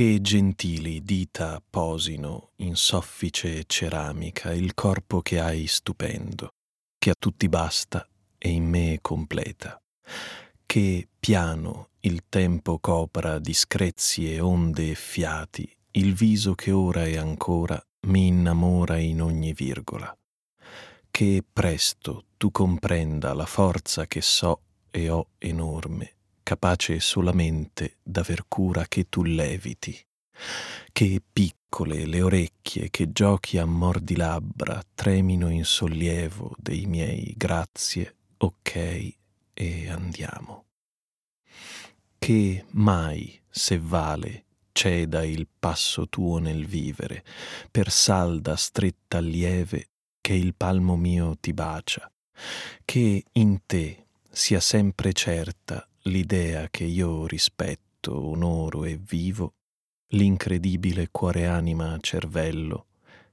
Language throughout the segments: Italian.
che gentili dita posino in soffice ceramica il corpo che hai stupendo, che a tutti basta e in me completa, che piano il tempo copra di screzi e onde e fiati il viso che ora e ancora mi innamora in ogni virgola, che presto tu comprenda la forza che so e ho enorme capace solamente d'aver cura che tu leviti, che piccole le orecchie che giochi a mordi labbra tremino in sollievo dei miei grazie, ok e andiamo. Che mai, se vale, ceda il passo tuo nel vivere, per salda stretta lieve che il palmo mio ti bacia, che in te sia sempre certa l'idea che io rispetto, onoro e vivo, l'incredibile cuore anima cervello,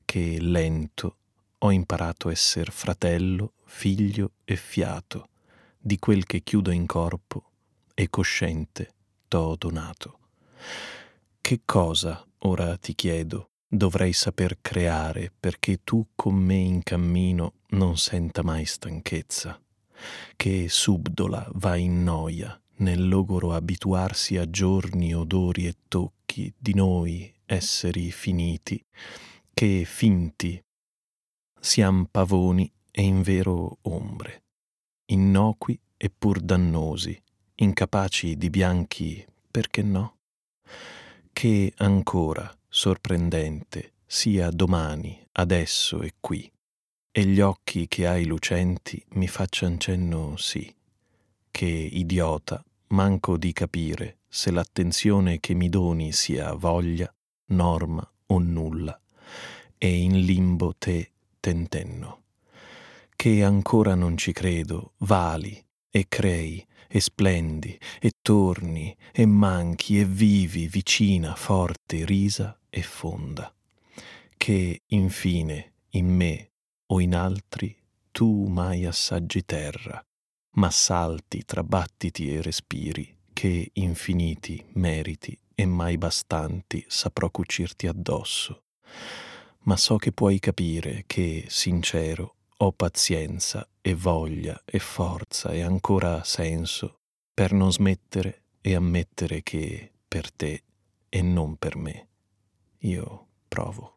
che lento ho imparato esser fratello, figlio e fiato di quel che chiudo in corpo e cosciente t'ho donato. Che cosa, ora ti chiedo, dovrei saper creare perché tu con me in cammino non senta mai stanchezza? Che subdola va in noia nel logoro abituarsi a giorni, odori e tocchi di noi esseri finiti, che finti siam pavoni e invero ombre, innocui e pur dannosi, incapaci di bianchi, perché no? Che ancora, sorprendente, sia domani, adesso e qui, e gli occhi che hai lucenti mi faccian cenno sì, che idiota manco di capire se l'attenzione che mi doni sia voglia, norma o nulla, e in limbo te tentenno. Che ancora non ci credo, vali e crei e splendi e torni e manchi e vivi vicina, forte, risa e fonda. Che infine in me o in altri tu mai assaggi terra, ma salti tra battiti e respiri che infiniti meriti e mai bastanti saprò cucirti addosso. Ma so che puoi capire che, sincero, ho pazienza e voglia e forza e ancora senso per non smettere e ammettere che per te e non per me io provo.